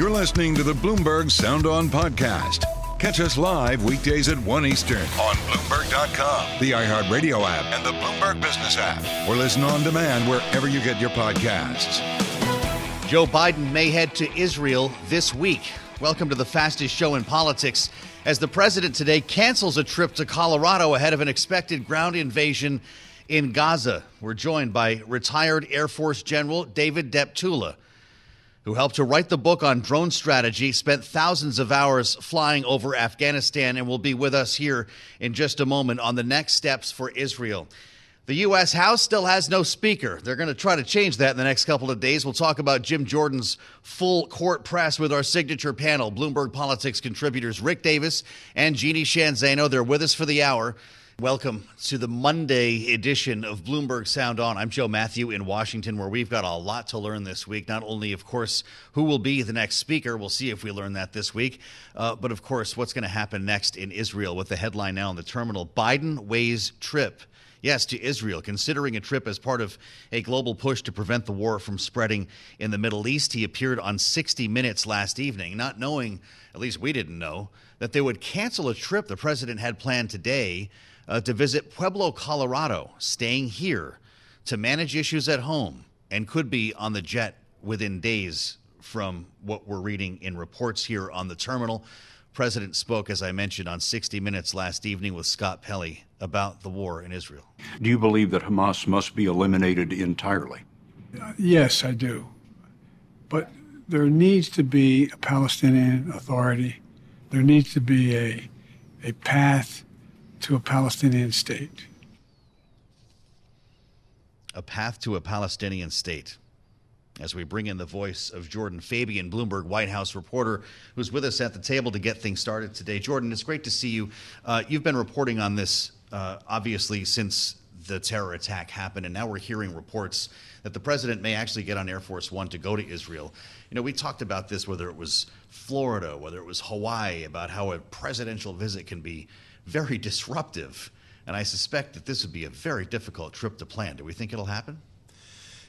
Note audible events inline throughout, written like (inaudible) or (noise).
You're listening to the Bloomberg Sound On podcast. Catch us live weekdays at 1 Eastern on Bloomberg.com, the iHeartRadio app, and the Bloomberg Business app, or listen on demand wherever you get your podcasts. Joe Biden may head to Israel this week. Welcome to the fastest show in politics as the president today cancels a trip to Colorado ahead of an expected ground invasion in Gaza. We're joined by retired Air Force General David Deptula who helped to write the book on drone strategy, spent thousands of hours flying over Afghanistan, and will be with us here in just a moment on the next steps for Israel. The U.S. House still has no speaker. They're going to try to change that in the next couple of days. We'll talk about Jim Jordan's full court press with our signature panel, Bloomberg Politics contributors Rick Davis and Jeannie Sheehan Zaino. They're with us for the hour. Welcome to the Monday edition of Bloomberg Sound On. I'm Joe Mathieu in Washington, where we've got a lot to learn this week. Not only, of course, who will be the next speaker, we'll see if we learn that this week, uh, but of course, what's going to happen next in Israel with the headline now on the terminal Biden weighs trip. Yes, to Israel, considering a trip as part of a global push to prevent the war from spreading in the Middle East. He appeared on 60 Minutes last evening, not knowing, at least we didn't know, that they would cancel a trip the president had planned today uh, to visit Pueblo, Colorado, staying here to manage issues at home and could be on the jet within days from what we're reading in reports here on the terminal. President spoke, as I mentioned, on 60 Minutes last evening with Scott Pelley about the war in Israel. Do you believe that Hamas must be eliminated entirely? Uh, yes, I do. But there needs to be a Palestinian Authority. There needs to be a, a path to a Palestinian state. A path to a Palestinian state. As we bring in the voice of Jordan Fabian, Bloomberg White House reporter, who's with us at the table to get things started today. Jordan, it's great to see you. Uh, you've been reporting on this, uh, obviously, since the terror attack happened, and now we're hearing reports that the president may actually get on Air Force One to go to Israel. You know, we talked about this, whether it was Florida, whether it was Hawaii, about how a presidential visit can be very disruptive. And I suspect that this would be a very difficult trip to plan. Do we think it'll happen?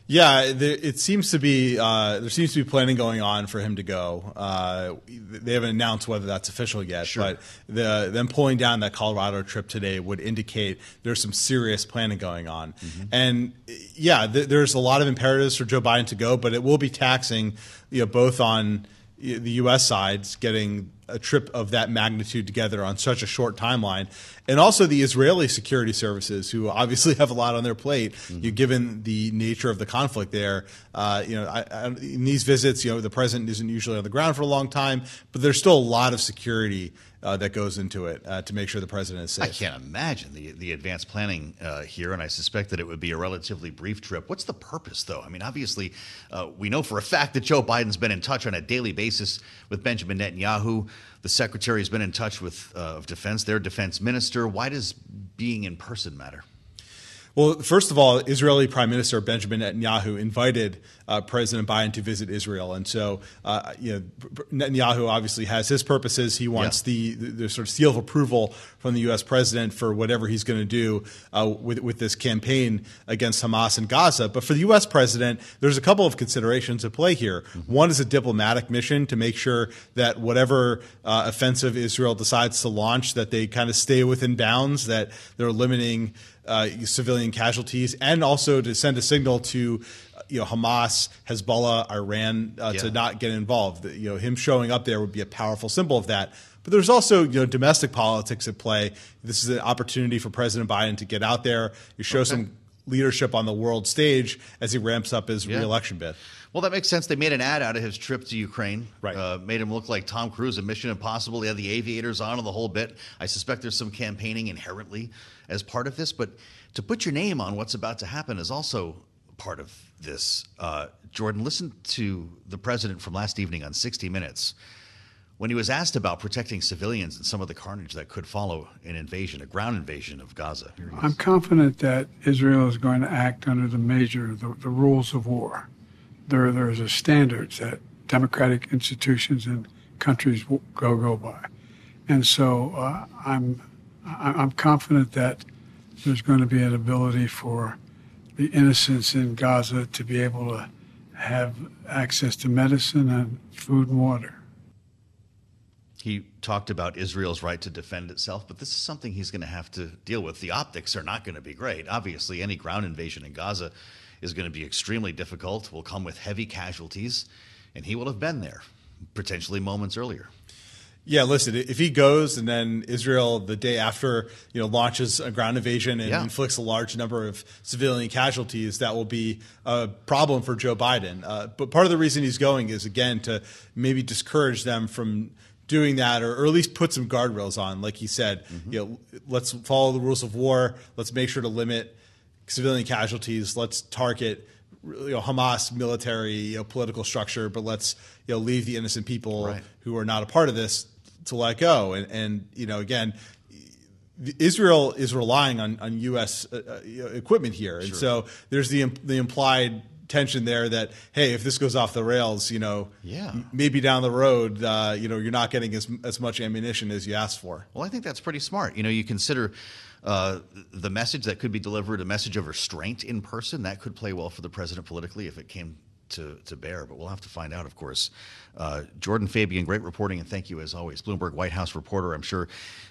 Yeah, there, it seems to be uh, there seems to be planning going on for him to go. Uh, they haven't announced whether that's official yet, sure. but the, them pulling down that Colorado trip today would indicate there's some serious planning going on. Mm-hmm. And yeah, th- there's a lot of imperatives for Joe Biden to go, but it will be taxing, you know, both on the U.S. sides getting a trip of that magnitude together on such a short timeline, and also the Israeli security services, who obviously (laughs) have a lot on their plate. Mm-hmm. You, given the nature of the conflict there, uh, you know, I, I, in these visits, you know, the president isn't usually on the ground for a long time, but there's still a lot of security uh, that goes into it uh, to make sure the president is safe. I can't imagine the the advanced planning uh, here, and I suspect that it would be a relatively brief trip. What's the purpose, though? I mean, obviously, uh, we know for a fact that Joe Biden's been in touch on a daily basis with Benjamin Netanyahu. The secretary has been in touch with uh, of defense, their defense minister. Why does being in person matter? Well, first of all, Israeli Prime Minister Benjamin Netanyahu invited uh, President Biden to visit Israel, and so uh, you know Netanyahu obviously has his purposes. He wants yeah. the, the, sort of seal of approval from the U.S. president for whatever he's going to do uh, with with this campaign against Hamas in Gaza. But for the U.S. president, there's a couple of considerations at play here. Mm-hmm. One is a diplomatic mission to make sure that whatever uh, offensive Israel decides to launch, that they kind of stay within bounds, that they're limiting uh, civilian casualties, and also to send a signal to you know Hamas, Hezbollah, Iran uh, yeah. to not get involved. You know, him showing up there would be a powerful symbol of that. But there's also you know domestic politics at play. This is an opportunity for President Biden to get out there, you show okay. some leadership on the world stage as he ramps up his yeah. reelection bid. Well, that makes sense. They made an ad out of his trip to Ukraine. Right. Uh, made him look like Tom Cruise in Mission Impossible. He had the aviators on and the whole bit. I suspect there's some campaigning inherently as part of this, but to put your name on what's about to happen is also part of this. Uh, Jordan, listen to the president from last evening on 60 Minutes when he was asked about protecting civilians and some of the carnage that could follow an invasion, a ground invasion of Gaza. I'm confident that Israel is going to act under the major, the, the rules of war. There, there's a standards that democratic institutions and countries go go by, and so uh, I'm I'm confident that there's going to be an ability for the innocents in Gaza to be able to have access to medicine and food and water. He talked about Israel's right to defend itself, but this is something he's going to have to deal with. The optics are not going to be great. Obviously, any ground invasion in Gaza is going to be extremely difficult, will come with heavy casualties, and he will have been there potentially moments earlier. Yeah, listen, if he goes and then Israel the day after, you know, launches a ground invasion and yeah. inflicts a large number of civilian casualties, that will be a problem for Joe Biden. Uh, but part of the reason he's going is again to maybe discourage them from doing that or, or at least put some guardrails on like he said mm-hmm. you know let's follow the rules of war let's make sure to limit civilian casualties let's target you know, Hamas military you know, political structure, but let's you know leave the innocent people right. who are not a part of this to let go. And, and you know, again, Israel is relying on, on U.S. Uh, uh equipment here, and sure. so there's the the implied tension there that hey, if this goes off the rails, you know, yeah. maybe down the road, uh, you know, you're not getting as as much ammunition as you asked for. Well, I think that's pretty smart. You know, you consider. Uh, the message that could be delivered, a message of restraint in person, that could play well for the president politically if it came to, to bear, but we'll have to find out, of course. Uh, Jordan Fabian, great reporting, and thank you as always. Bloomberg White House reporter. I'm sure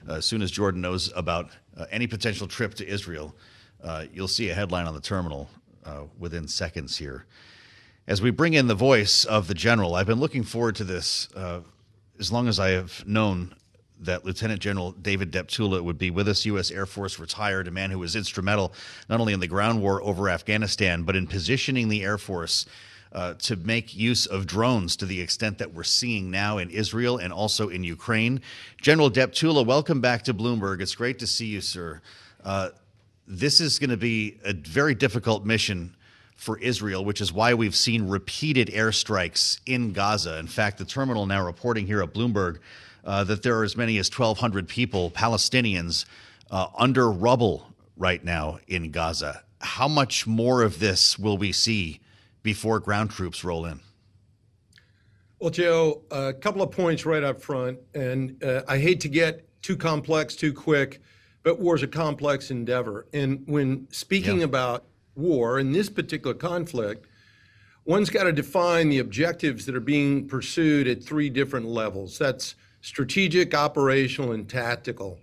uh, as soon as Jordan knows about uh, any potential trip to Israel, uh, you'll see a headline on the terminal uh, within seconds here. As we bring in the voice of the general, I've been looking forward to this uh, as long as I have known that Lieutenant General David Deptula would be with us, U.S. Air Force retired, a man who was instrumental not only in the ground war over Afghanistan, but in positioning the Air Force uh, to make use of drones to the extent that we're seeing now in Israel and also in Ukraine. General Deptula, welcome back to Bloomberg. It's great to see you, sir. Uh, this is going to be a very difficult mission for Israel, which is why we've seen repeated airstrikes in Gaza. In fact, the terminal now reporting here at Bloomberg uh, that there are as many as 1,200 people, Palestinians, uh, under rubble right now in Gaza. How much more of this will we see before ground troops roll in? Well, Joe, a couple of points right up front. And uh, I hate to get too complex too quick, but war is a complex endeavor. And when speaking yeah. about war in this particular conflict, one's got to define the objectives that are being pursued at three different levels that's strategic, operational, and tactical.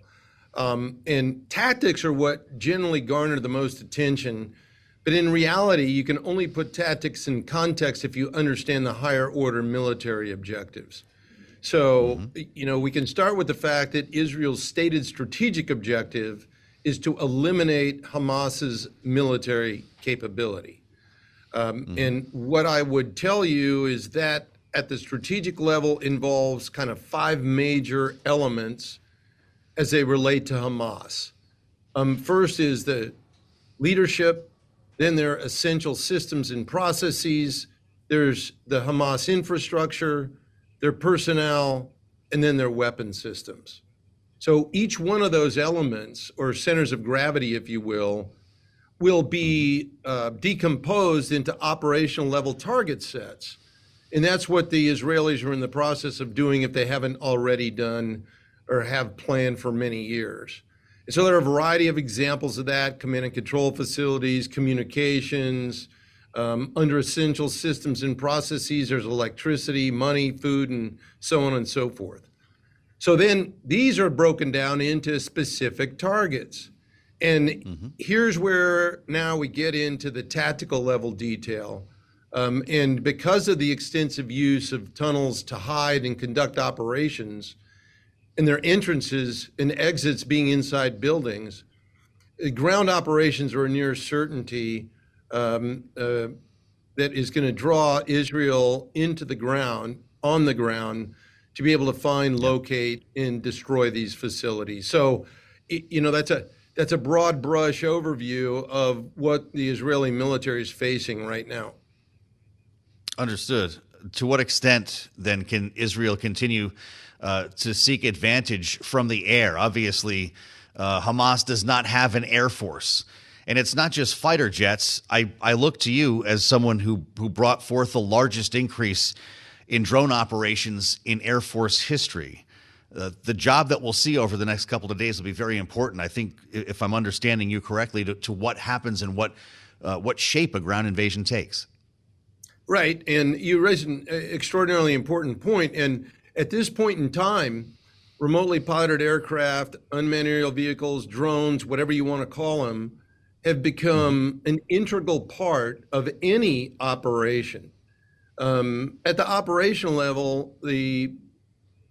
Um, and tactics are what generally garner the most attention but in reality, you can only put tactics in context if you understand the higher order military objectives. So, mm-hmm. you know, we can start with the fact that Israel's stated strategic objective is to eliminate Hamas's military capability. Um, mm-hmm. And what I would tell you is that at the strategic level involves kind of five major elements as they relate to Hamas. Um, first is the leadership then there are essential systems and processes. There's the Hamas infrastructure, their personnel, and then their weapon systems. So each one of those elements, or centers of gravity, if you will, will be uh, decomposed into operational level target sets. And that's what the Israelis are in the process of doing if they haven't already done or have planned for many years. And so there are a variety of examples of that command and control facilities, communications. Um, under essential systems and processes, there's electricity, money, food, and so on and so forth. So then these are broken down into specific targets. And mm-hmm. here's where now we get into the tactical level detail. Um, and because of the extensive use of tunnels to hide and conduct operations, and their entrances and exits being inside buildings, ground operations are a near certainty um, uh, that is going to draw Israel into the ground, on the ground, to be able to find, locate, and destroy these facilities. So, you know, that's a that's a broad brush overview of what the Israeli military is facing right now. Understood. To what extent then can Israel continue uh, to seek advantage from the air? Obviously, uh, Hamas does not have an air force. And it's not just fighter jets. I, I look to you as someone who, who brought forth the largest increase in drone operations in Air Force history. Uh, the job that we'll see over the next couple of days will be very important. I think, if I'm understanding you correctly, to, to what happens and what uh, what shape a ground invasion takes. Right, and you raise an extraordinarily important point. And at this point in time, remotely piloted aircraft, unmanned aerial vehicles, drones, whatever you want to call them, have become an integral part of any operation. Um, at the operational level, the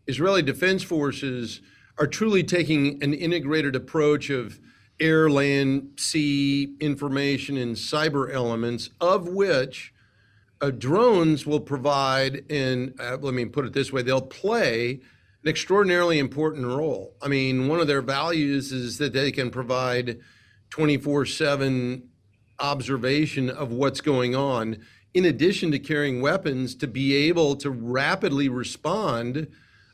Israeli Defense Forces are truly taking an integrated approach of air, land, sea information, and cyber elements, of which uh, drones will provide, and uh, let me put it this way, they'll play an extraordinarily important role. I mean, one of their values is that they can provide 24 7 observation of what's going on, in addition to carrying weapons to be able to rapidly respond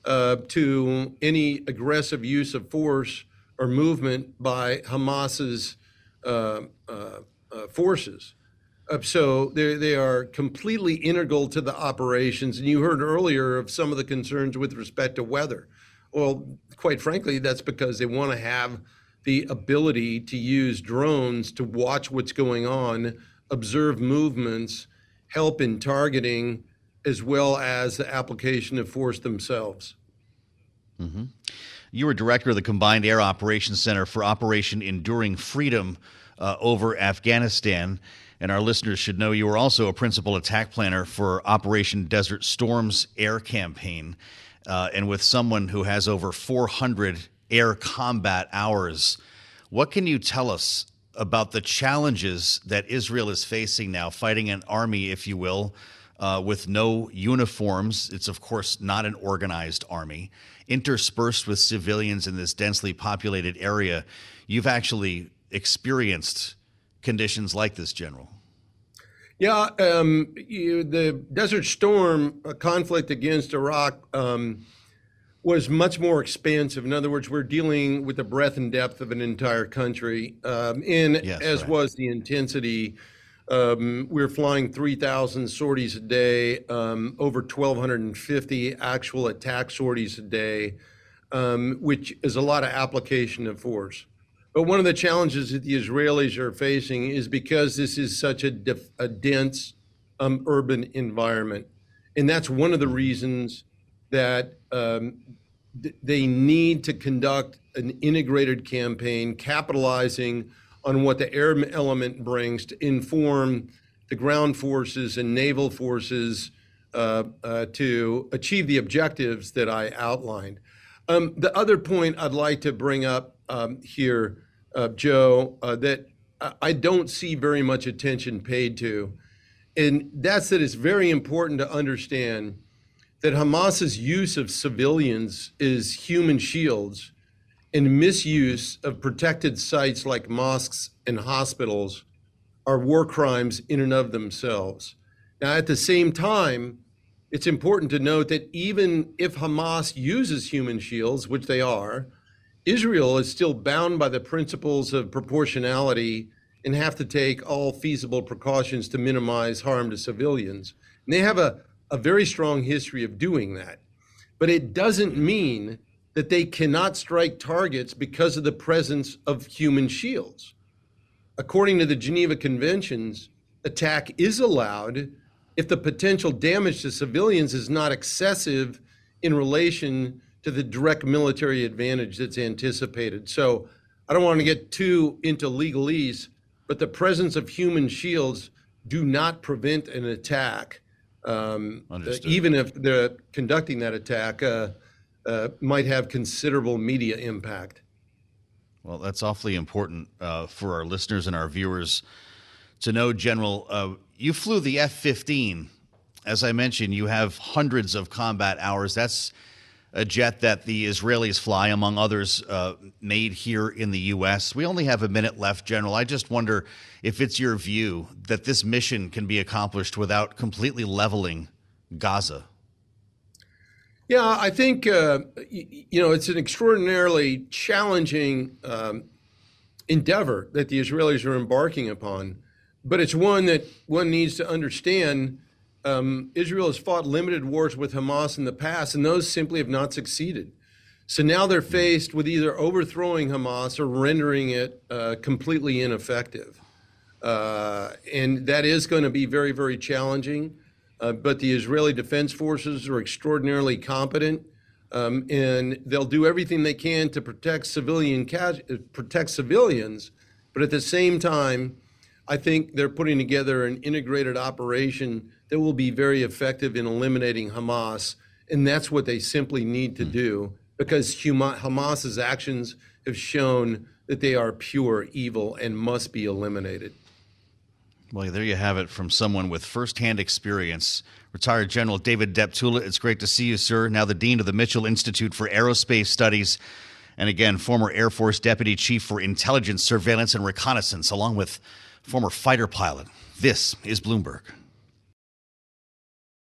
uh, to any aggressive use of force or movement by Hamas's uh, uh, uh forces. So they they are completely integral to the operations. And you heard earlier of some of the concerns with respect to weather. Well, quite frankly, that's because they want to have the ability to use drones to watch what's going on, observe movements, help in targeting, as well as the application of force themselves. Mm-hmm. You were director of the Combined Air Operations Center for Operation Enduring Freedom uh, over Afghanistan. And our listeners should know you were also a principal attack planner for Operation Desert Storm's air campaign. Uh, and with someone who has over 400 air combat hours, what can you tell us about the challenges that Israel is facing now, fighting an army, if you will, uh, with no uniforms? It's, of course, not an organized army, interspersed with civilians in this densely populated area. You've actually experienced conditions like this, General? Yeah, um, you, the Desert Storm conflict against Iraq um, was much more expansive. In other words, we're dealing with the breadth and depth of an entire country, um, and yes, as right. was the intensity. Um, we are flying 3,000 sorties a day, um, over 1,250 actual attack sorties a day, um, which is a lot of application of force. But one of the challenges that the Israelis are facing is because this is such a, def- a dense um, urban environment. And that's one of the reasons that um, th- they need to conduct an integrated campaign capitalizing on what the air element brings to inform the ground forces and naval forces uh, uh, to achieve the objectives that I outlined. Um, the other point I'd like to bring up here uh, Joe, uh, that I don't see very much attention paid to. And that's that it's very important to understand that Hamas's use of civilians is human shields and misuse of protected sites like mosques and hospitals are war crimes in and of themselves. Now, at the same time, it's important to note that even if Hamas uses human shields, which they are, Israel is still bound by the principles of proportionality and have to take all feasible precautions to minimize harm to civilians. And they have a, a very strong history of doing that. But it doesn't mean that they cannot strike targets because of the presence of human shields. According to the Geneva Conventions, attack is allowed if the potential damage to civilians is not excessive in relation to the direct military advantage that's anticipated. So I don't want to get too into legalese, but the presence of human shields do not prevent an attack. Um, even if they're conducting that attack, uh, uh, might have considerable media impact. Well, that's awfully important uh, for our listeners and our viewers to know, General. Uh, you flew the F 15. As I mentioned, you have hundreds of combat hours. That's a jet that the Israelis fly, among others, uh, made here in the U.S. We only have a minute left, General. I just wonder if it's your view that this mission can be accomplished without completely leveling Gaza. Yeah, I think uh, you know it's an extraordinarily challenging um, endeavor that the Israelis are embarking upon, but it's one that one needs to understand. Um, Israel has fought limited wars with Hamas in the past, and those simply have not succeeded. So now they're faced with either overthrowing Hamas or rendering it uh, completely ineffective. Uh, and that is going to be very, very challenging. Uh, but the Israeli Defense Forces are extraordinarily competent, um, and they'll do everything they can to protect civilian protect civilians. But at the same time, I think they're putting together an integrated operation that will be very effective in eliminating Hamas, and that's what they simply need to do because Hamas's actions have shown that they are pure evil and must be eliminated. Well, there you have it from someone with firsthand experience. Retired General David Deptula, it's great to see you, sir. Now the Dean of the Mitchell Institute for Aerospace Studies. And again, former Air Force Deputy Chief for Intelligence, Surveillance, and Reconnaissance, along with former fighter pilot. This is Bloomberg.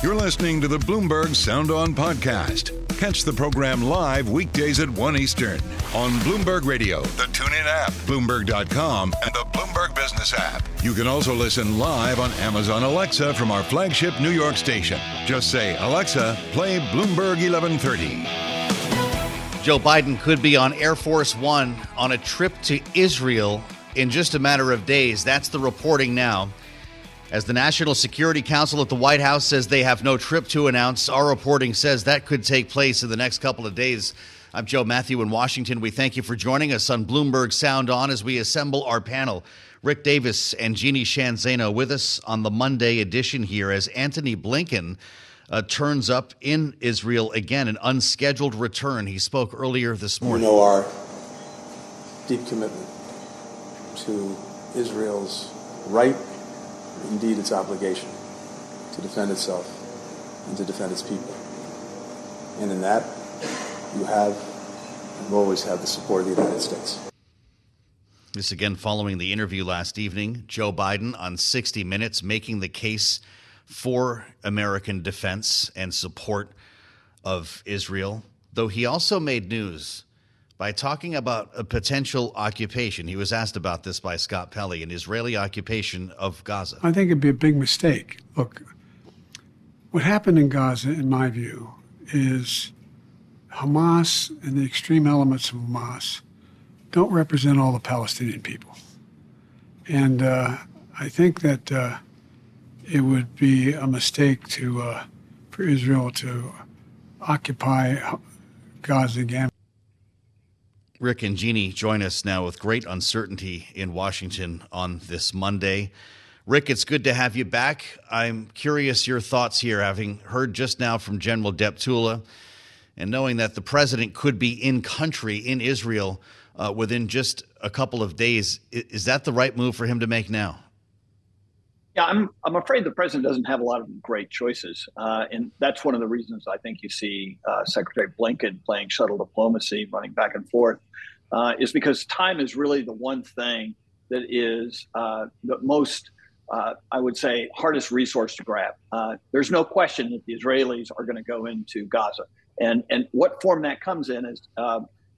You're listening to the Bloomberg Sound On podcast. Catch the program live weekdays at 1 Eastern on Bloomberg Radio, the TuneIn app, Bloomberg.com, and the Bloomberg Business app. You can also listen live on Amazon Alexa from our flagship New York station. Just say, Alexa, play Bloomberg 1130. Joe Biden could be on Air Force One on a trip to Israel in just a matter of days. That's the reporting now. As the National Security Council at the White House says they have no trip to announce, our reporting says that could take place in the next couple of days. I'm Joe Mathieu in Washington. We thank you for joining us on Bloomberg Sound On as we assemble our panel. Rick Davis and Jeannie Sheehan Zaino with us on the Monday edition here as Antony Blinken uh, turns up in Israel again, an unscheduled return. He spoke earlier this morning. We know our deep commitment to Israel's right indeed its obligation to defend itself and to defend its people. And in that, you have and always have the support of the United States. This again following the interview last evening. Joe Biden on 60 Minutes making the case for American defense and support of Israel, though he also made news by talking about a potential occupation. He was asked about this by Scott Pelley, an Israeli occupation of Gaza. I think it'd be a big mistake. Look, what happened in Gaza, in my view, is Hamas and the extreme elements of Hamas don't represent all the Palestinian people. And uh, I think that uh, it would be a mistake to uh, for Israel to occupy Gaza again. Rick and Jeannie join us now with great uncertainty in Washington on this Monday. Rick, it's good to have you back. I'm curious your thoughts here, having heard just now from General Deptula and knowing that the president could be in country in Israel uh, within just a couple of days. Is that the right move for him to make now? Yeah, I'm. I'm afraid the president doesn't have a lot of great choices, uh, and that's one of the reasons I think you see uh, Secretary Blinken playing shuttle diplomacy, running back and forth, uh, is because time is really the one thing that is uh, the most, uh, I would say, hardest resource to grab. Uh, there's no question that the Israelis are going to go into Gaza, and and what form that comes in, as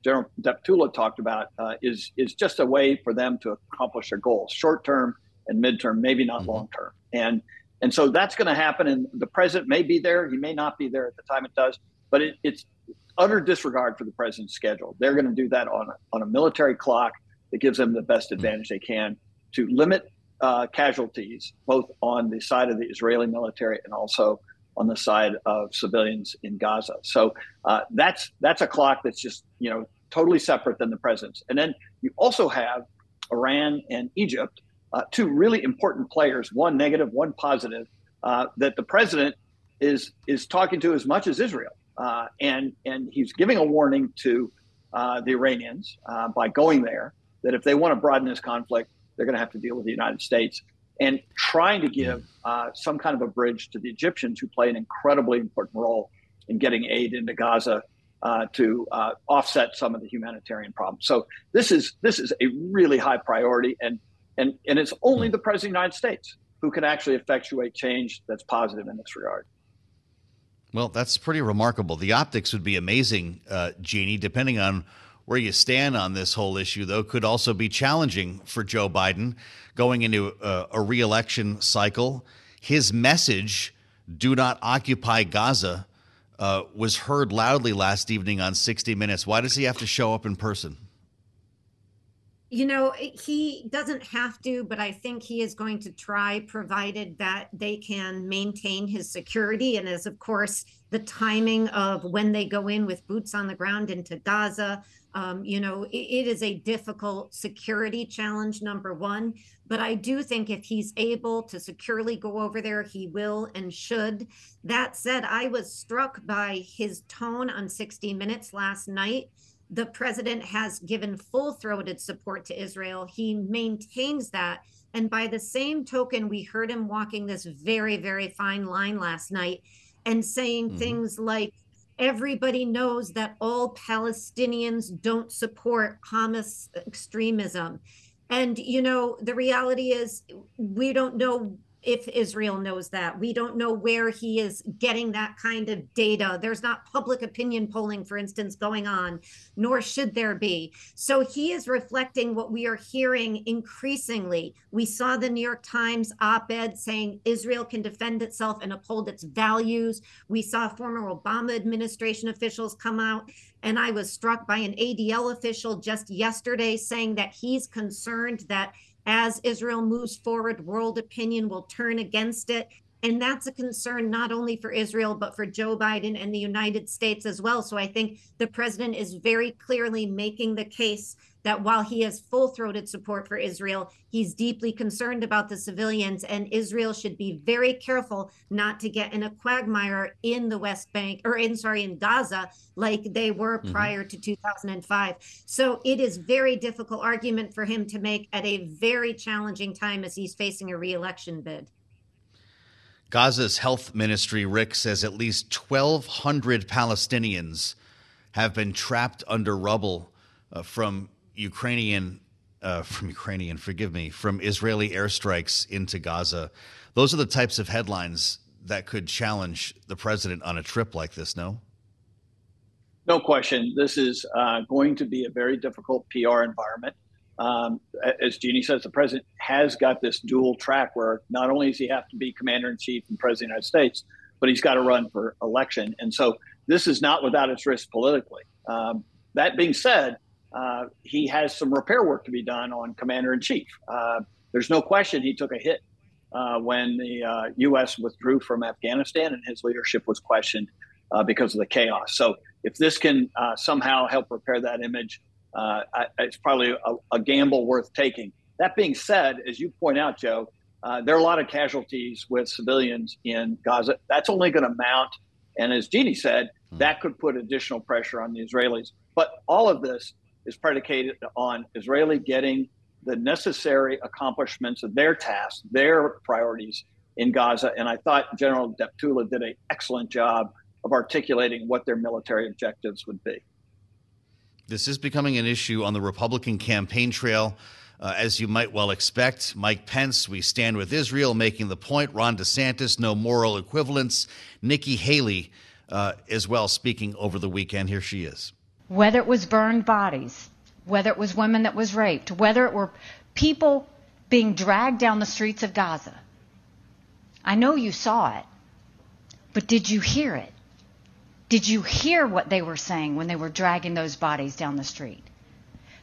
General Deptula talked about, is is just a way for them to accomplish their goals, short term and midterm, maybe not mm-hmm. long term. And and so that's going to happen. And the president may be there, he may not be there at the time it does, but it, it's utter disregard for the president's schedule. They're going to do that on a, on a military clock that gives them the best mm-hmm. advantage they can to limit uh, casualties, both on the side of the Israeli military and also on the side of civilians in Gaza. So uh, that's that's a clock that's just you know totally separate than the president's. And then you also have Iran and Egypt, uh, two really important players, one negative, one positive, uh, that the president is is talking to as much as Israel, uh, and and he's giving a warning to uh, the Iranians uh, by going there that if they want to broaden this conflict, they're going to have to deal with the United States, and trying to give uh, some kind of a bridge to the Egyptians who play an incredibly important role in getting aid into Gaza. Uh, to uh, offset some of the humanitarian problems, so this is this is a really high priority, and and and it's only the president of the United States who can actually effectuate change that's positive in this regard. Well, that's pretty remarkable. The optics would be amazing, uh, Jeannie, depending on where you stand on this whole issue, though, could also be challenging for Joe Biden going into a, a reelection cycle. His message, do not occupy Gaza, uh, was heard loudly last evening on 60 Minutes. Why does he have to show up in person? You know, he doesn't have to, but I think he is going to try, provided that they can maintain his security. And as, of course, the timing of when they go in with boots on the ground into Gaza, um, you know, it, it is a difficult security challenge, number one. But I do think if he's able to securely go over there, he will and should. That said, I was struck by his tone on 60 Minutes last night the president has given full throated support to Israel. He maintains that. And by the same token, we heard him walking this very, very fine line last night and saying mm-hmm. things like, everybody knows that all Palestinians don't support Hamas extremism. And, you know, the reality is, we don't know if Israel knows that. We don't know where he is getting that kind of data. There's not public opinion polling, for instance, going on, nor should there be. So he is reflecting what we are hearing increasingly. We saw the New York Times op ed saying Israel can defend itself and uphold its values. We saw former Obama administration officials come out. And I was struck by an ADL official just yesterday saying that he's concerned that as Israel moves forward, world opinion will turn against it. And that's a concern not only for Israel, but for Joe Biden and the United States as well. So I think the president is very clearly making the case that while he has full throated support for Israel, he's deeply concerned about the civilians, and Israel should be very careful not to get in a quagmire in the West Bank or in, sorry, in Gaza, like they were mm-hmm. prior to 2005. So it is very difficult argument for him to make at a very challenging time as he's facing a reelection bid. Gaza's health ministry, Rick, says at least 1,200 Palestinians have been trapped under rubble uh, from Ukrainian uh, from Ukrainian, forgive me, from Israeli airstrikes into Gaza. Those are the types of headlines that could challenge the president on a trip like this. No. No question. This is uh, going to be a very difficult PR environment. Um, as Jeannie says, the president has got this dual track where not only does he have to be commander in chief and president of the United States, but he's got to run for election. And so this is not without its risk politically. Um, that being said, uh, he has some repair work to be done on commander in chief. Uh, there's no question he took a hit uh, when the U.S. Uh, withdrew from Afghanistan and his leadership was questioned uh, because of the chaos. So if this can uh, somehow help repair that image, I, it's probably a, a, gamble worth taking. That being said, as you point out, Joe, there are a lot of casualties with civilians in Gaza. That's only going to mount. And as Jeannie said, hmm. that could put additional pressure on the Israelis. But all of this is predicated on Israeli getting the necessary accomplishments of their tasks, their priorities in Gaza. And I thought General Deptula did an excellent job of articulating what their military objectives would be. This is becoming an issue on the Republican campaign trail. Uh, as you might well expect, Mike Pence, we stand with Israel, making the point. Ron DeSantis, no moral equivalence. Nikki Haley, uh, as well, speaking over the weekend. Here she is whether it was burned bodies, whether it was women that was raped, whether it were people being dragged down the streets of Gaza. I know you saw it, but did you hear it? Did you hear what they were saying when they were dragging those bodies down the street?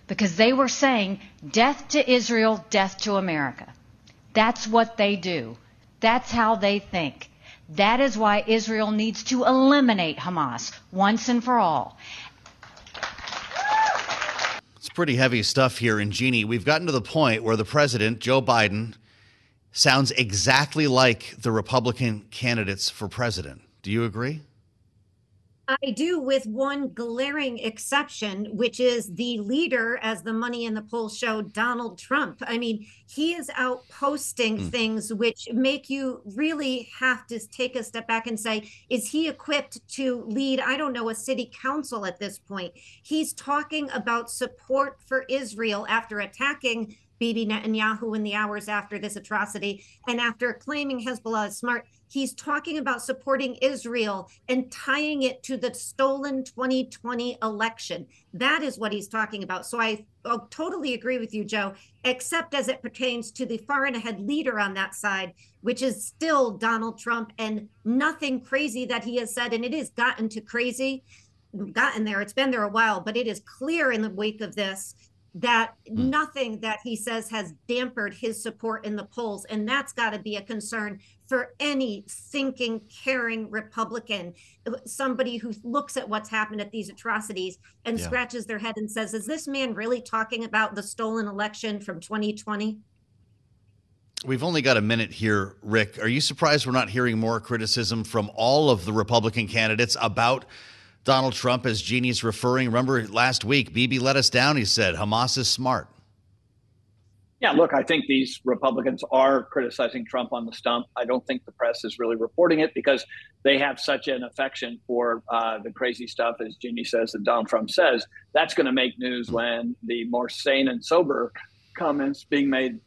Because they were saying, death to Israel, death to America. That's what they do. That's how they think. That is why Israel needs to eliminate Hamas once and for all. It's pretty heavy stuff here. And Jeannie, we've gotten to the point where the president, Joe Biden, sounds exactly like the Republican candidates for president. Do you agree? I do, with one glaring exception, which is the leader, as the money in the polls show, Donald Trump. I mean, he is out posting mm. things which make you really have to take a step back and say, is he equipped to lead, I don't know, a city council at this point? He's talking about support for Israel after attacking Bibi Netanyahu in the hours after this atrocity and after claiming Hezbollah is smart he's talking about supporting Israel and tying it to the stolen 2020 election. That is what he's talking about. So I I'll totally agree with you, Joe, except as it pertains to the far and ahead leader on that side, which is still Donald Trump and nothing crazy that he has said. And it has gotten to crazy, gotten there. It's been there a while, but it is clear in the wake of this that mm. nothing that he says has dampened his support in the polls. And that's got to be a concern for any thinking, caring Republican, uh, somebody who looks at what's happened at these atrocities and yeah. scratches their head and says, Is this man really talking about the stolen election from 2020? We've only got a minute here, Rick. Are you surprised we're not hearing more criticism from all of the Republican candidates about Donald Trump, as Jeannie's referring? Remember last week, Bibi let us down. He said Hamas is smart. Yeah, look, I think these Republicans are criticizing Trump on the stump. I don't think the press is really reporting it because they have such an affection for uh, the crazy stuff, as Jeannie says, that Donald Trump says. That's going to make news when the more sane and sober comments being made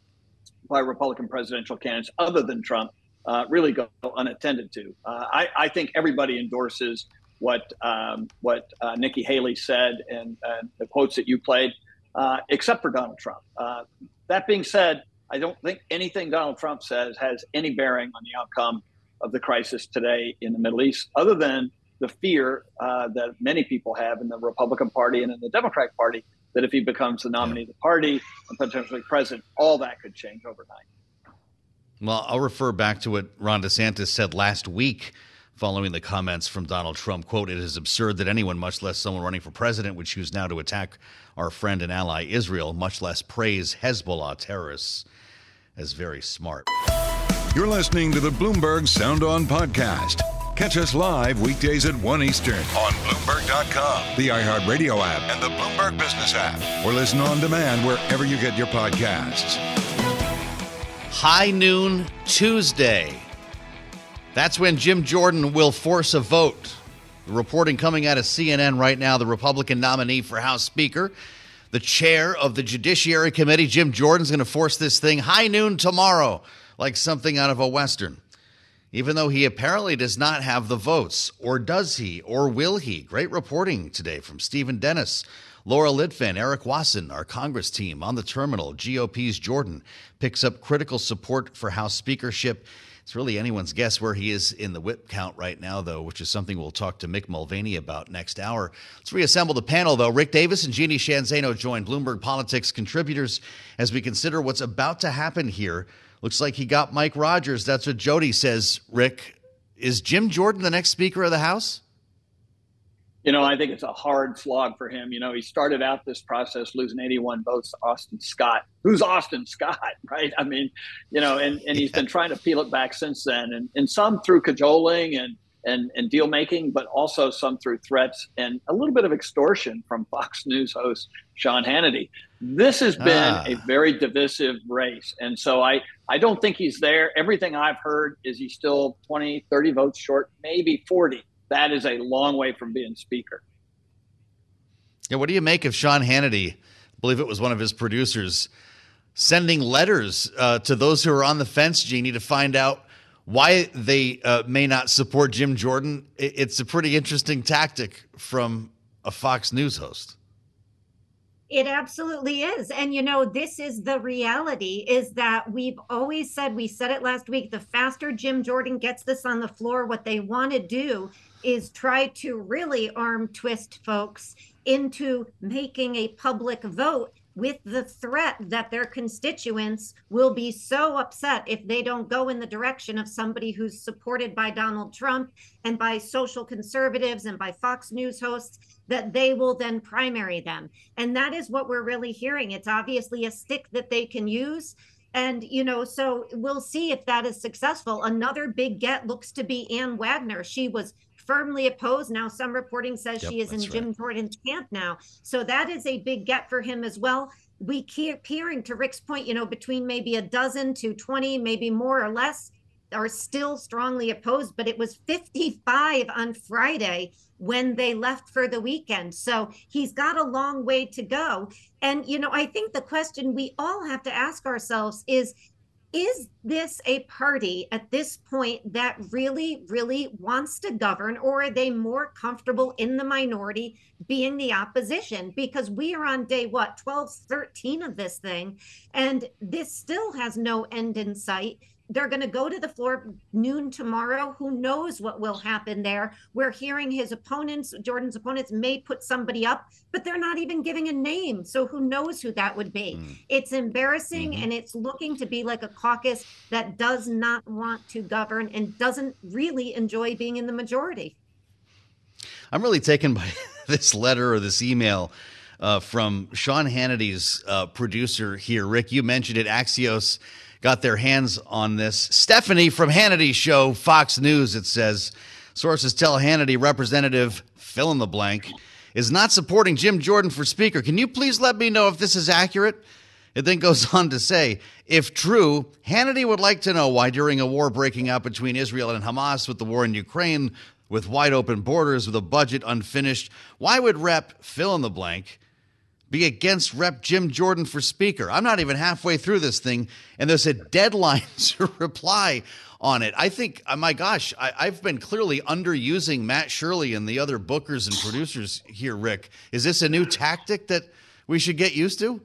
by Republican presidential candidates other than Trump uh, really go unattended to. Uh, I, I, think everybody endorses what um, what uh, Nikki Haley said and, the quotes that you played, uh, except for Donald Trump. Uh, that being said, I don't think anything Donald Trump says has any bearing on the outcome of the crisis today in the Middle East, other than the fear uh, that many people have in the Republican Party and in the Democratic Party that if he becomes the nominee of the party and potentially president, all that could change overnight. Well, I'll refer back to what Ron DeSantis said last week following the comments from Donald Trump. Quote, it is absurd that anyone, much less someone running for president, would choose now to attack our friend and ally Israel, much less praise Hezbollah terrorists as very smart. You're listening to the Bloomberg Sound On podcast. Catch us live weekdays at 1 Eastern on Bloomberg.com, the iHeartRadio app, and the Bloomberg Business app, or listen on demand wherever you get your podcasts. High noon Tuesday. That's when Jim Jordan will force a vote. The reporting coming out of CNN right now the Republican nominee for House Speaker, the chair of the Judiciary Committee, Jim Jordan's going to force this thing high noon tomorrow, like something out of a Western. Even though he apparently does not have the votes. Or does he? Or will he? Great reporting today from Steven Dennis. Laura Litvan, Eric Wasson, our Congress team on the terminal. GOP's Jordan picks up critical support for House speakership it's really anyone's guess where he is in the whip count right now, though, which is something we'll talk to Mick Mulvaney about next hour. Let's reassemble the panel, though. Rick Davis and Jeannie Sheehan Zaino join Bloomberg Politics contributors as we consider what's about to happen here. Looks like he got Mike Rogers. That's what Jody says, Rick. Is Jim Jordan the next Speaker of the House? You know, I think it's a hard slog for him. You know, he started out this process losing 81 votes to Austin Scott. Who's Austin Scott, (laughs) right? I mean, you know, and, and he's been trying to peel it back since then, and, and some through cajoling and, and, and deal making, but also some through threats and a little bit of extortion from Fox News host Sean Hannity. This has been ah. a very divisive race. And so I, I don't think he's there. Everything I've heard is he's still 20, 30 votes short, maybe 40 that is a long way from being speaker. Yeah, what do you make of Sean Hannity? I believe it was one of his producers sending letters uh, to those who are on the fence, Jeannie, to find out why they uh, may not support Jim Jordan. It's a pretty interesting tactic from a Fox News host. It absolutely is. And you know, this is the reality is that we've always said, we said it last week, the faster Jim Jordan gets this on the floor, what they want to do is try to really arm twist folks into making a public vote with the threat that their constituents will be so upset if they don't go in the direction of somebody who's supported by Donald Trump and by social conservatives and by Fox News hosts that they will then primary them. And that is what we're really hearing. It's obviously a stick that they can use. And, you know, so we'll see if that is successful. Another big get looks to be Ann Wagner. She was firmly opposed. Now, some reporting says yep, she is in right. Jim Jordan's camp now. So that is a big get for him as well. We keep hearing to Rick's point, you know, between maybe a dozen to 20, maybe more or less, are still strongly opposed, but it was 55 on Friday when they left for the weekend. So he's got a long way to go. And, you know, I think the question we all have to ask ourselves is is this a party at this point that really, really wants to govern, or are they more comfortable in the minority being the opposition? Because we are on day what, 12, 13 of this thing, and this still has no end in sight they're going to go to the floor noon tomorrow. Who knows what will happen there? We're hearing his opponents, Jordan's opponents, may put somebody up, but they're not even giving a name. So who knows who that would be? Mm. It's embarrassing mm-hmm. and it's looking to be like a caucus that does not want to govern and doesn't really enjoy being in the majority. I'm really taken by (laughs) this letter or this email. Uh, from Sean Hannity's uh, producer here. Rick, you mentioned it. Axios got their hands on this. Stephanie from Hannity's show, Fox News, it says sources tell Hannity representative fill in the blank is not supporting Jim Jordan for Speaker. Can you please let me know if this is accurate? It then goes (laughs) on to say, if true, Hannity would like to know why during a war breaking out between Israel and Hamas with the war in Ukraine, with wide open borders, with a budget unfinished, why would Rep fill in the blank be against Rep. Jim Jordan for Speaker. I'm not even halfway through this thing, and there's a (laughs) deadline (laughs) to reply on it. I think, uh, my gosh, I, have been clearly underusing Matt Shirley and the other bookers and producers here, Rick. Is this a new tactic that we should get used to?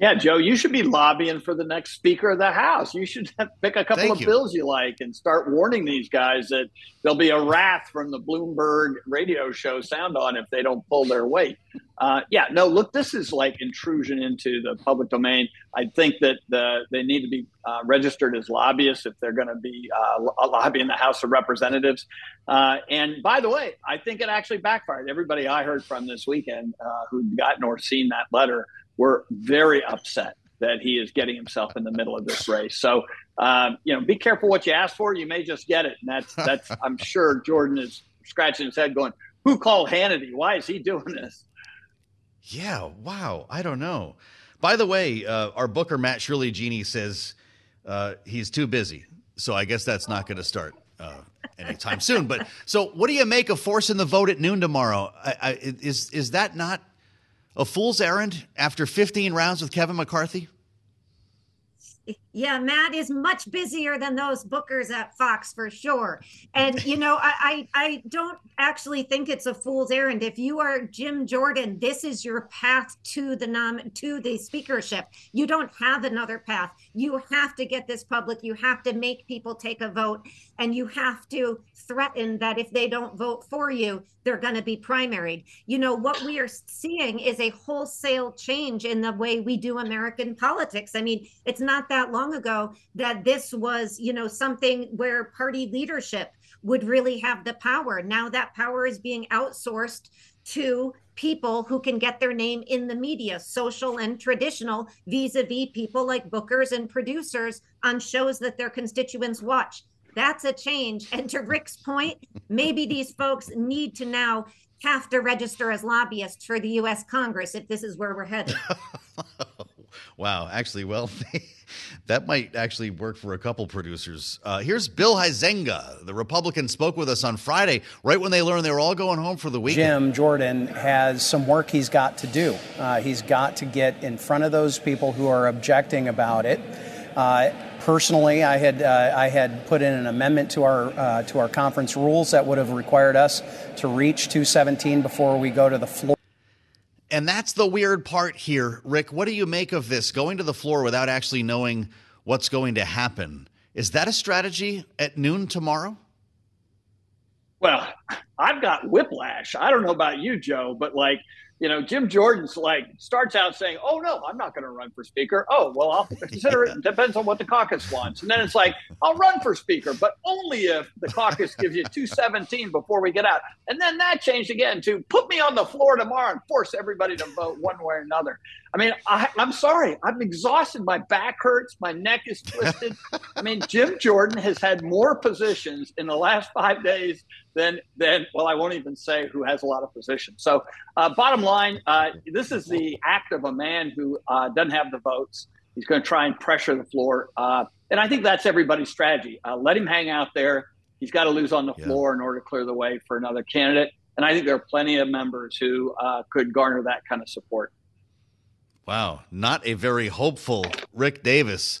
Yeah, Joe, you should be lobbying for the next Speaker of the House. You should (laughs) pick a couple Thank of you. bills you like and start warning these guys that there'll be a wrath from the Bloomberg radio show sound on if they don't pull their weight. Uh, yeah, no, look, this is like intrusion into the public domain. I think that the, they need to be uh, registered as lobbyists if they're going to be uh, lobbying the House of Representatives. Uh, and by the way, I think it actually backfired. Everybody I heard from this weekend uh, who'd gotten or seen that letter were very upset that he is getting himself in the middle of this (laughs) race. So, um, you know, be careful what you ask for. You may just get it. And that's, (laughs) that's, I'm sure Jordan is scratching his head going, who called Hannity? Why is he doing this? Yeah. Wow. I don't know. By the way, uh, our booker, Matt Shirley Jeannie, says uh, he's too busy. So I guess that's not going to start uh, anytime soon. But so what do you make of forcing the vote at noon tomorrow? I, I, is, is that not a fool's errand after 15 rounds with Kevin McCarthy? Yeah, Matt is much busier than those bookers at Fox for sure. And you know, I, I, I don't actually think it's a fool's errand. If you are Jim Jordan, this is your path to the nom to the speakership. You don't have another path. You have to get this public. You have to make people take a vote, and you have to threaten that if they don't vote for you, they're going to be primaried. You know, what we are seeing is a wholesale change in the way we do American politics. I mean, it's not that long long ago that this was, you know, something where party leadership would really have the power. Now that power is being outsourced to people who can get their name in the media, social and traditional, vis a vis people like bookers and producers on shows that their constituents watch. That's a change. And to Rick's point, maybe these folks need to now have to register as lobbyists for the US Congress if this is where we're headed. (laughs) wow. Actually, well, (laughs) that might actually work for a couple producers. Uh, here's Bill Huizenga. The Republican spoke with us on Friday, right when they learned they were all going home for the weekend. Jim Jordan has some work he's got to do. Uh, he's got to get in front of those people who are objecting about it. Uh, personally, I had uh, I had put in an amendment to our uh, to our conference rules that would have required us to reach 217 before we go to the floor. And that's the weird part here, Rick. What do you make of this going to the floor without actually knowing what's going to happen? Is that a strategy at noon tomorrow? Well, I've got whiplash. I don't know about you, Joe, but like you know, Jim Jordan's like starts out saying, "Oh no, I'm not going to run for speaker." Oh well, I'll (laughs) consider it. Depends on what the caucus wants, and then it's like, "I'll run for speaker, but only if the caucus gives you (laughs) 217 before we get out." And then that changed again to put me on the floor tomorrow and force everybody to vote one way or another. I mean, I, I'm sorry, I'm exhausted. My back hurts. My neck is twisted. (laughs) I mean, Jim Jordan has had more positions in the last five days than than well, I won't even say who has a lot of positions. So, uh, bottom line, uh, this is the act of a man who uh, doesn't have the votes. He's going to try and pressure the floor, uh, and I think that's everybody's strategy. Uh, let him hang out there. He's got to lose on the yeah. floor in order to clear the way for another candidate. And I think there are plenty of members who uh, could garner that kind of support. Wow, not a very hopeful Rick Davis.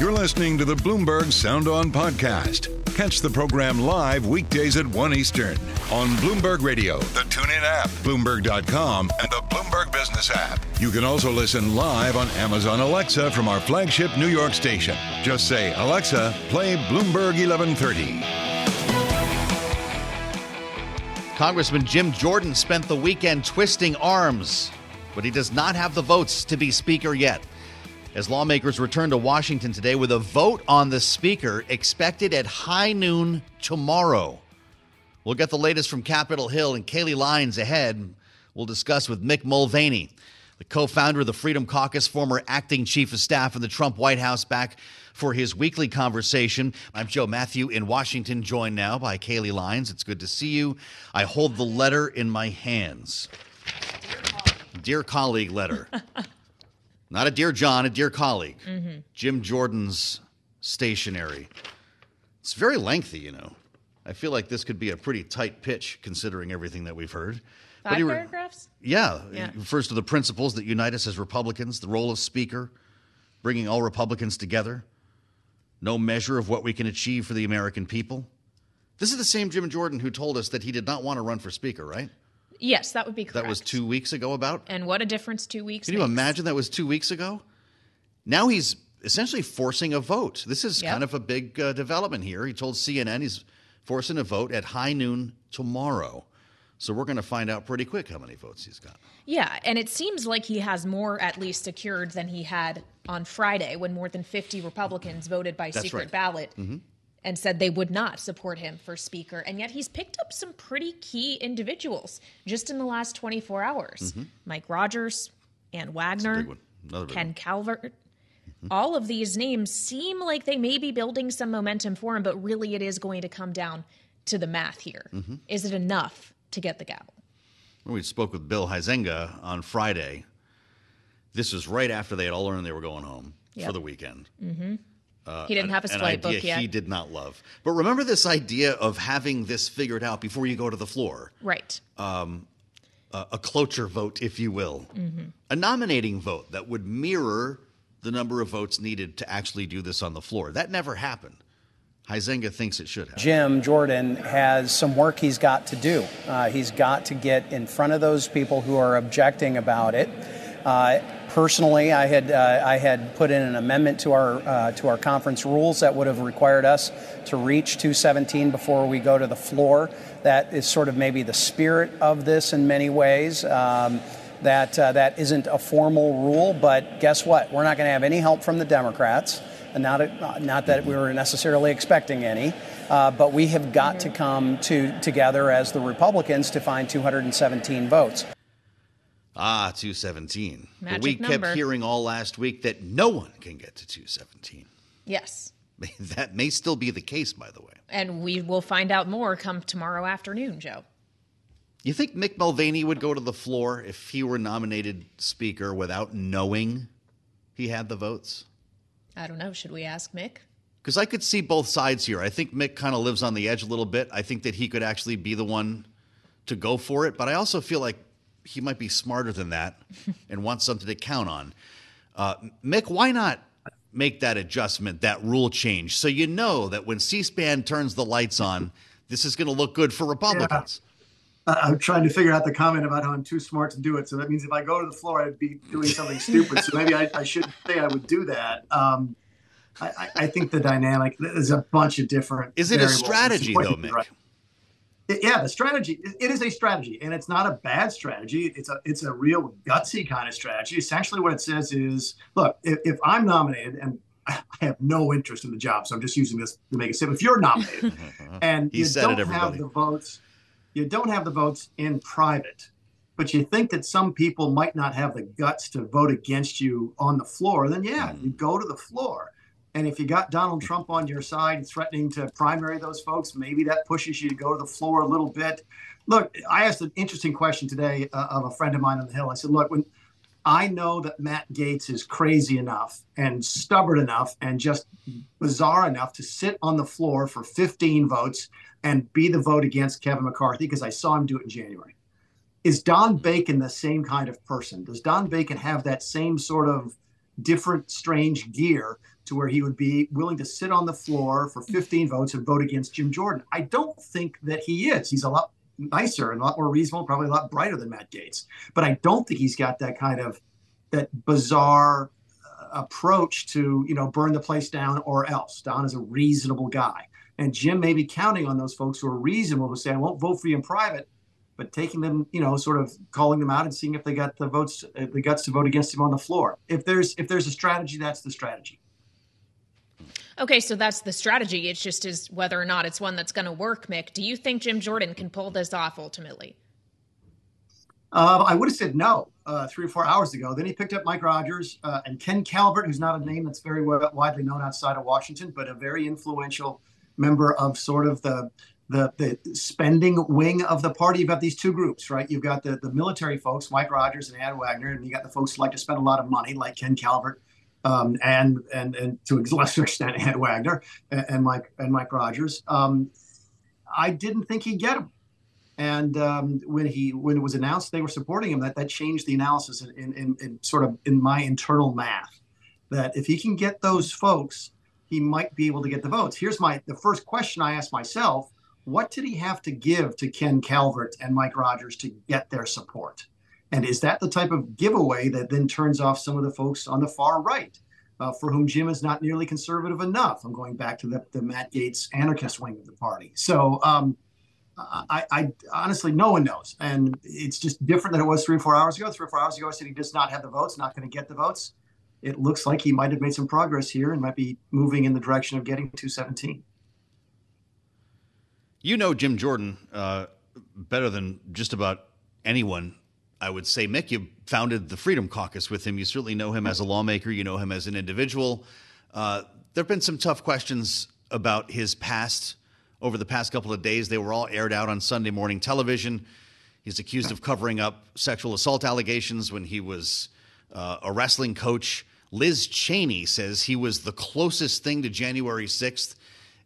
You're listening to the Bloomberg Sound On podcast. Catch the program live weekdays at 1 Eastern on Bloomberg Radio, the TuneIn app, Bloomberg.com, and the Bloomberg Business app. You can also listen live on Amazon Alexa from our flagship New York station. Just say, Alexa, play Bloomberg 1130. Congressman Jim Jordan spent the weekend twisting arms, but he does not have the votes to be Speaker yet as lawmakers return to Washington today with a vote on the Speaker expected at high noon tomorrow. We'll get the latest from Capitol Hill and Kailey Leinz ahead. We'll discuss with Mick Mulvaney, the co founder of the Freedom Caucus, former acting chief of staff in the Trump White House, back for his weekly conversation. I'm Joe Mathieu in Washington, joined now by Kailey Leinz. It's good to see you. I hold the letter in my hands. Dear colleague letter. (laughs) Not a dear John, a dear colleague. Mm-hmm. Jim Jordan's stationery. It's very lengthy, you know. I feel like this could be a pretty tight pitch considering everything that we've heard. Five re- paragraphs? Yeah. yeah. He refers to the principles that unite us as Republicans, the role of Speaker, bringing all Republicans together, no measure of what we can achieve for the American people. This is the same Jim Jordan who told us that he did not want to run for Speaker, right? Yes, that would be correct. That was two weeks ago, about. And what a difference two weeks. Can makes. you imagine that was two weeks ago? Now he's essentially forcing a vote. This is yep. kind of a big uh, development here. He told CNN he's forcing a vote at high noon tomorrow. So we're going to find out pretty quick how many votes he's got. Yeah, and it seems like he has more at least secured than he had on Friday when more than 50 Republicans voted by That's secret right. ballot. Mm-hmm and said they would not support him for speaker. And yet he's picked up some pretty key individuals just in the last 24 hours mm-hmm. Mike Rogers, Ann Wagner, Ken one. Calvert. Mm-hmm. All of these names seem like they may be building some momentum for him, but really it is going to come down to the math here. Mm-hmm. Is it enough to get the gavel? When we spoke with Bill Huizenga on Friday, this was right after they had all learned they were going home yep. for the weekend. Mm-hmm. Uh, he didn't have his flight book yet. He did not love. But remember this idea of having this figured out before you go to the floor. Right. Um, uh, a cloture vote, if you will, mm-hmm. a nominating vote that would mirror the number of votes needed to actually do this on the floor. That never happened. Huizenga thinks it should have. Jim Jordan has some work he's got to do. Uh, he's got to get in front of those people who are objecting about it. Uh, personally, I had uh, I had put in an amendment to our uh, to our conference rules that would have required us to reach 217 before we go to the floor. That is sort of maybe the spirit of this in many ways. Um, that uh, that isn't a formal rule, but guess what? We're not going to have any help from the Democrats, and not not that we were necessarily expecting any. Uh, but we have got to come to together as the Republicans to find 217 votes. Ah, 217. Magic we number. kept hearing all last week that no one can get to 217. Yes. (laughs) That may still be the case, by the way. And we will find out more come tomorrow afternoon, Joe. You think Mick Mulvaney would go to the floor if he were nominated Speaker without knowing he had the votes? I don't know. Should we ask Mick? Because I could see both sides here. I think Mick kind of lives on the edge a little bit. I think that he could actually be the one to go for it, but I also feel like he might be smarter than that (laughs) and wants something to count on. Uh, Mick, why not make that adjustment, that rule change, so you know that when C-SPAN turns the lights on, (laughs) this is going to look good for Republicans? Yeah. I'm trying to figure out the comment about how I'm too smart to do it. So that means if I go to the floor, I'd be doing something (laughs) stupid. So maybe I, I shouldn't say I would do that. Um, I, I, think the dynamic there's a bunch of different. Is it a strategy though, Mick? Right. Yeah, the strategy. It is a strategy, and it's not a bad strategy. It's a it's a real gutsy kind of strategy. Essentially, what it says is, look, if, if I'm nominated and (laughs) I have no interest in the job, so I'm just using this to make a statement. If you're nominated (laughs) and you don't it, have the votes you don't have the votes in private, but you think that some people might not have the guts to vote against you on the floor, then yeah, you go to the floor. And if you got Donald Trump on your side threatening to primary those folks, maybe that pushes you to go to the floor a little bit. Look, I asked an interesting question today uh, of a friend of mine on the Hill. I said, look, when I know that Matt Gaetz is crazy enough and stubborn enough and just bizarre enough to sit on the floor for 15 votes and be the vote against Kevin McCarthy because I saw him do it in January. Is Don Bacon the same kind of person? Does Don Bacon have that same sort of different, strange gear to where he would be willing to sit on the floor for 15 votes and vote against Jim Jordan? I don't think that he is. He's a lot nicer and a lot more reasonable, probably a lot brighter than Matt Gaetz. But I don't think he's got that kind of that bizarre uh, approach to you know burn the place down or else. Don is a reasonable guy. And Jim may be counting on those folks who are reasonable to say, I won't vote for you in private, but taking them, you know, sort of calling them out and seeing if they got the votes, uh, the guts to vote against him on the floor. If there's if there's a strategy, that's the strategy. Okay, so that's the strategy. It's just is whether or not it's one that's going to work. Mick, do you think Jim Jordan can pull this off ultimately? Uh, I would have said no uh, three or four hours ago. Then he picked up Mike Rogers uh, and Ken Calvert, who's not a name that's very widely known outside of Washington, but a very influential member of sort of the the, the spending wing of the party. You've got these two groups, right? You've got the, the military folks, Mike Rogers and Ed Wagner, and you got the folks who like to spend a lot of money, like Ken Calvert, um, and and and to a lesser extent, Ed Wagner and, and Mike and Mike Rogers. Um, I didn't think he'd get him, and um, when he when it was announced they were supporting him, that that changed the analysis in, in, in sort of in my internal math. That if he can get those folks he might be able to get the votes. Here's my the first question I asked myself: What did he have to give to Ken Calvert and Mike Rogers to get their support? And is that the type of giveaway that then turns off some of the folks on the far right, uh, for whom Jim is not nearly conservative enough? I'm going back to the, the Matt Gaetz anarchist wing of the party. So um, I, I, honestly, no one knows, and it's just different than it was three or four hours ago. Three or four hours ago, I said he does not have the votes, not going to get the votes it looks like he might have made some progress here and might be moving in the direction of getting 217. You know Jim Jordan uh, better than just about anyone. I would say, Mick, you founded the Freedom Caucus with him. You certainly know him as a lawmaker. You know him as an individual. Uh, there have been some tough questions about his past over the past couple of days. They were all aired out on Sunday morning television. He's accused of covering up sexual assault allegations when he was uh, a wrestling coach. Liz Cheney says he was the closest thing to January 6th,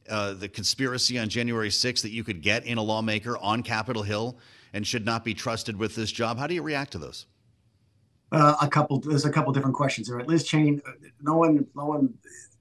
uh, the conspiracy on January 6th that you could get in a lawmaker on Capitol Hill and should not be trusted with this job. How do you react to those? Uh, a couple. There's a couple different questions there. Liz Cheney. No one. No one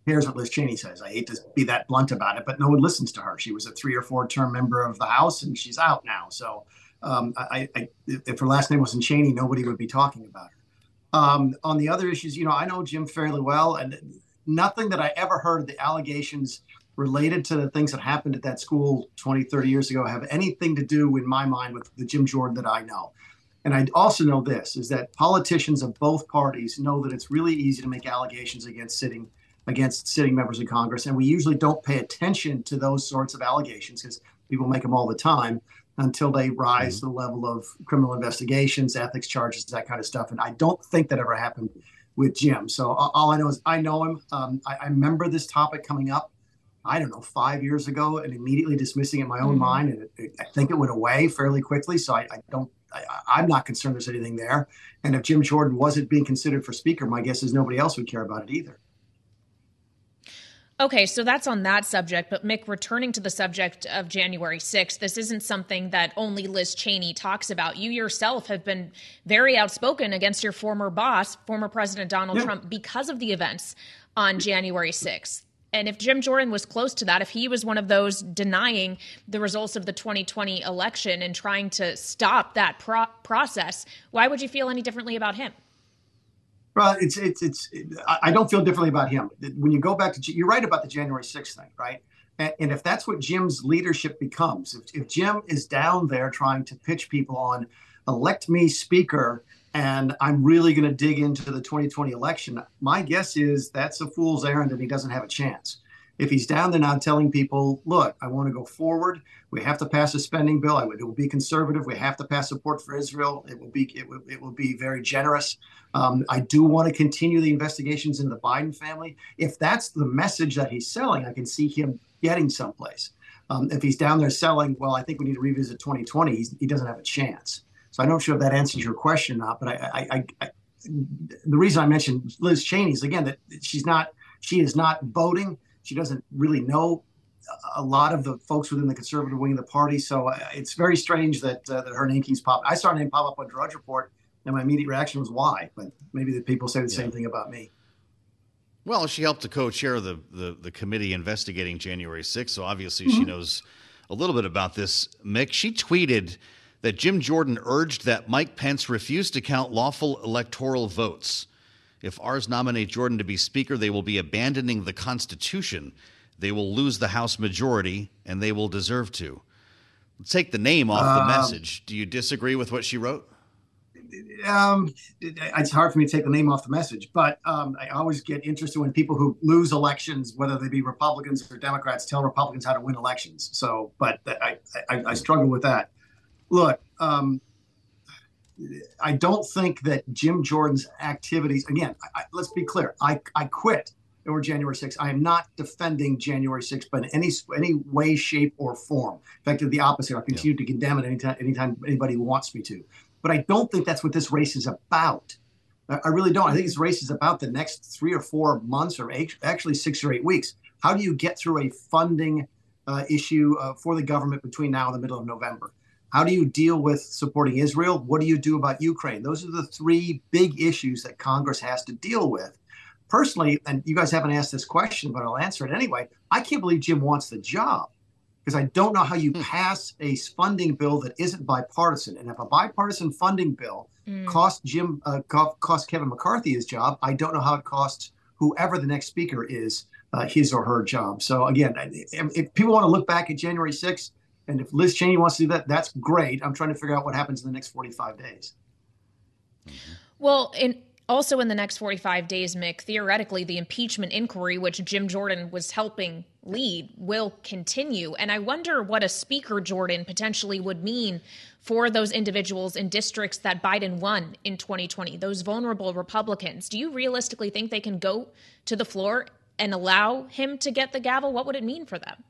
cares what Liz Cheney says. I hate to be that blunt about it, but no one listens to her. She was a three or four term member of the House, and she's out now. So, um, I, I, if her last name wasn't Cheney, nobody would be talking about her. Um, on the other issues, you know, I know Jim fairly well, and nothing that I ever heard of the allegations related to the things that happened at that school 20, 30 years ago have anything to do, in my mind, with the Jim Jordan that I know. And I also know this is that politicians of both parties know that it's really easy to make allegations against sitting against sitting members of Congress, and we usually don't pay attention to those sorts of allegations because people make them all the time until they rise mm-hmm. to the level of criminal investigations, ethics charges, that kind of stuff. And I don't think that ever happened with Jim. So all I know is I know him. Um, I, I, remember this topic coming up, I don't know, five years ago and immediately dismissing it in my own mm-hmm. mind. And it, it, I think it went away fairly quickly. So I, I don't, I, am not concerned there's anything there. And if Jim Jordan wasn't being considered for speaker, my guess is nobody else would care about it either. Okay, so that's on that subject. But Mick, returning to the subject of January 6th, this isn't something that only Liz Cheney talks about. You yourself have been very outspoken against your former boss, former President Donald yeah. Trump, because of the events on January 6th. And if Jim Jordan was close to that, if he was one of those denying the results of the 2020 election and trying to stop that pro- process, why would you feel any differently about him? Well, it's it's it's. I don't feel differently about him. When you go back to, you're right about the January 6th thing, right? And, and if that's what Jim's leadership becomes, if, if Jim is down there trying to pitch people on, elect me speaker, and I'm really going to dig into the 2020 election, my guess is that's a fool's errand, and he doesn't have a chance if he's down there now telling people, look, I want to go forward. We have to pass a spending bill. It will be conservative. We have to pass support for Israel. It will be it will, it will be very generous. Um, I do want to continue the investigations in the Biden family. If that's the message that he's selling, I can see him getting someplace. Um, if he's down there selling, well, I think we need to revisit 2020. he doesn't have a chance. So I'm not sure if that answers your question or not. But I, I, I, I the reason I mentioned Liz Cheney is again that she's not she is not voting she doesn't really know a lot of the folks within the conservative wing of the party. So uh, it's very strange that uh, that her name keeps popping. I saw her name pop up on Drudge Report, and my immediate reaction was why. But maybe the people say the yeah. same thing about me. Well, she helped to co-chair the, the, the committee investigating January 6th, so obviously mm-hmm. she knows a little bit about this. Mick, she tweeted that Jim Jordan urged that Mike Pence refuse to count lawful electoral votes. If ours nominate Jordan to be Speaker, they will be abandoning the Constitution. They will lose the House majority, and they will deserve to. take the name off the um, message. Do you disagree with what she wrote? Um, it's hard for me to take the name off the message, but um, I always get interested when people who lose elections, whether they be Republicans or Democrats, tell Republicans how to win elections. So, but I, I, I struggle with that. Look, um, I don't think that Jim Jordan's activities, again, I, let's be clear, I, I quit over January 6th. I am not defending January 6th, but in any any way, shape, or form. In fact, the opposite. I'll continue yeah. to condemn it anytime, anytime anybody wants me to. But I don't think that's what this race is about. I really don't. I think this race is about the next three or four months, or eight, actually six or eight weeks. How do you get through a funding uh, issue uh, for the government between now and the middle of November? How do you deal with supporting Israel? What do you do about Ukraine? Those are the three big issues that Congress has to deal with. Personally, and you guys haven't asked this question, but I'll answer it anyway. I can't believe Jim wants the job because I don't know how you hmm. pass a funding bill that isn't bipartisan. And if a bipartisan funding bill mm. costs Jim, uh, cost Kevin McCarthy his job, I don't know how it costs whoever the next speaker is uh, his or her job. So again, if, if people want to look back at January 6th, and if Liz Cheney wants to do that, that's great. I'm trying to figure out what happens in the next 45 days. Mm-hmm. Well, in also in the next 45 days, Mick, theoretically, the impeachment inquiry, which Jim Jordan was helping lead, will continue. And I wonder what a Speaker Jordan potentially would mean for those individuals in districts that Biden won in 2020, those vulnerable Republicans. Do you realistically think they can go to the floor and allow him to get the gavel? What would it mean for them?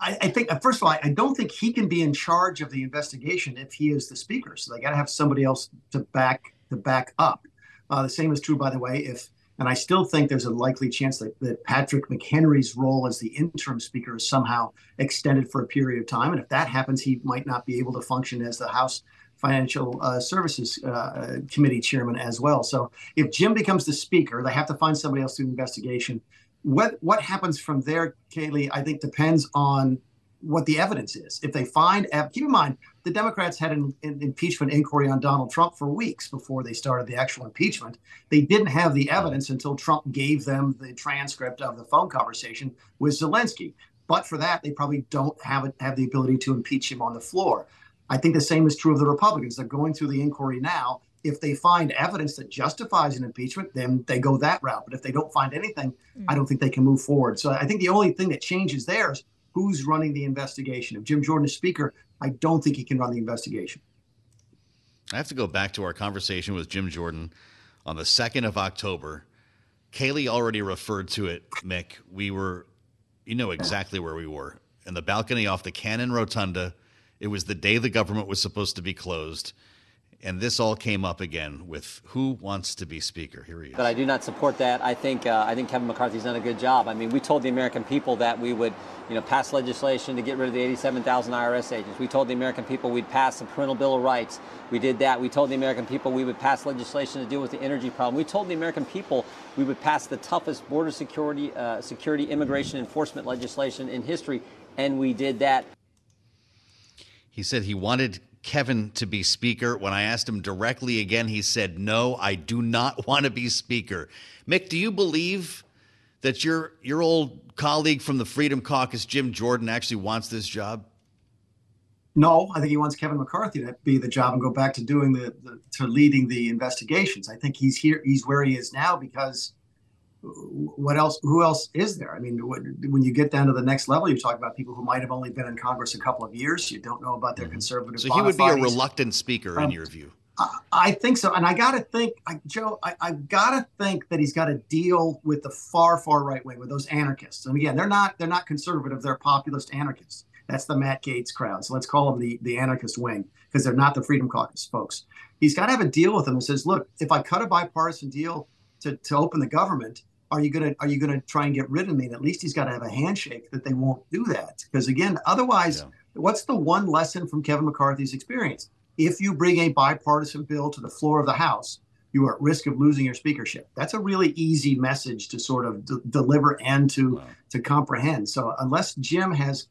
I, I, think, uh, first of all, I don't think he can be in charge of the investigation if he is the speaker. So they got to have somebody else to back to back up. Uh, the same is true, by the way, if and I still think there's a likely chance that, that Patrick McHenry's role as the interim speaker is somehow extended for a period of time. And if that happens, he might not be able to function as the House Financial uh, Services uh, Committee chairman as well. So if Jim becomes the speaker, they have to find somebody else to do investigation what what happens from there, Kailey, I think depends on what the evidence is. If they find, uh, keep in mind, the Democrats had an, an, impeachment inquiry on Donald Trump for weeks before they started the actual impeachment. They didn't have the evidence until Trump gave them the transcript of the phone conversation with Zelensky. But for that, they probably don't have have the ability to impeach him on the floor. I think the same is true of the Republicans. They're going through the inquiry now if they find evidence that justifies an impeachment, then they go that route. But if they don't find anything, mm-hmm. I don't think they can move forward. So I think the only thing that changes there is who's running the investigation. If Jim Jordan is Speaker, I don't think he can run the investigation. I have to go back to our conversation with Jim Jordan on the 2nd of October. Kailey already referred to it, Mick. We were, you know exactly where we were in the balcony off the Cannon Rotunda. It was the day the government was supposed to be closed and this all came up again with who wants to be speaker. Here he is. But I do not support that. I think uh, I think Kevin McCarthy's done a good job. I mean, we told the American people that we would, you know, pass legislation to get rid of the 87,000 IRS agents. We told the American people we'd pass the parental bill of rights. We did that. We told the American people we would pass legislation to deal with the energy problem. We told the American people we would pass the toughest border security, uh, security, immigration enforcement legislation in history, and we did that. He said he wanted Kevin to be speaker. When I asked him directly again, he said, No, I do not (laughs) want to be speaker. Mick, do you believe that your your old colleague from the Freedom Caucus, Jim Jordan, actually wants this job? No, I think he wants Kevin McCarthy to be the job and go back to doing the, the to leading the investigations. I think he's here, he's where he is now because what else? Who else is there? I mean, when you get down to the next level, you talk about people who might have only been in Congress a couple of years. You don't know about their mm-hmm. conservative. So he would be a reluctant speaker, um, in your view. I, I, think so, and I got to think, I, Joe. I, I got to think that he's got to deal with the far, far right wing, with those anarchists. And again, they're not they're not conservative; they're populist anarchists. That's the Matt Gaetz crowd. So let's call them the the anarchist wing because they're not the Freedom Caucus folks. He's got to have a deal with them and says, look, if I cut a bipartisan deal to, to open the government, are you gonna are you gonna try and get rid of me? And at least he's got to have a handshake that they won't do that. Because again, otherwise, yeah. what's the one lesson from Kevin McCarthy's experience? If you bring a bipartisan bill to the floor of the House, you are at risk of losing your speakership. That's a really easy message to sort of d- deliver and to wow. to comprehend. So unless Jim has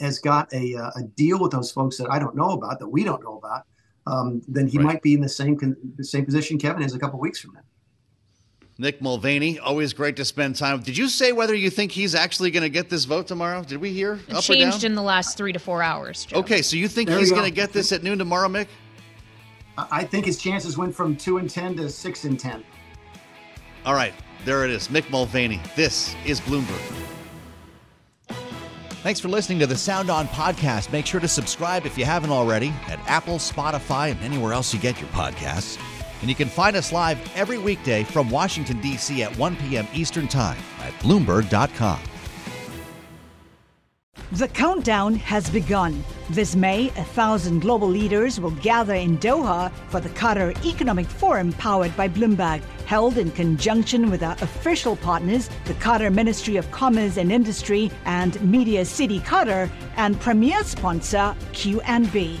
has got a, a deal with those folks that I don't know about, that we don't know about, um, then he right. might be in the same con- the same position Kevin is a couple weeks from now. Mick Mulvaney, always great to spend time. Did you say whether you think he's actually going to get this vote tomorrow? Did we hear? It changed in the last three to four hours. Joe. Okay, so you think there he's going to get this at noon tomorrow, Mick? I think his chances went from two and ten to six and ten. All right, there it is. Mick Mulvaney. This is Bloomberg. Thanks for listening to the Sound On podcast. Make sure to subscribe if you haven't already at Apple, Spotify, and anywhere else you get your podcasts. And you can find us live every weekday from Washington, D.C. at 1 p.m. Eastern Time at Bloomberg.com. The countdown has begun. This May, a thousand global leaders will gather in Doha for the Qatar Economic Forum powered by Bloomberg, held in conjunction with our official partners, the Qatar Ministry of Commerce and Industry and Media City Qatar, and premier sponsor QNB.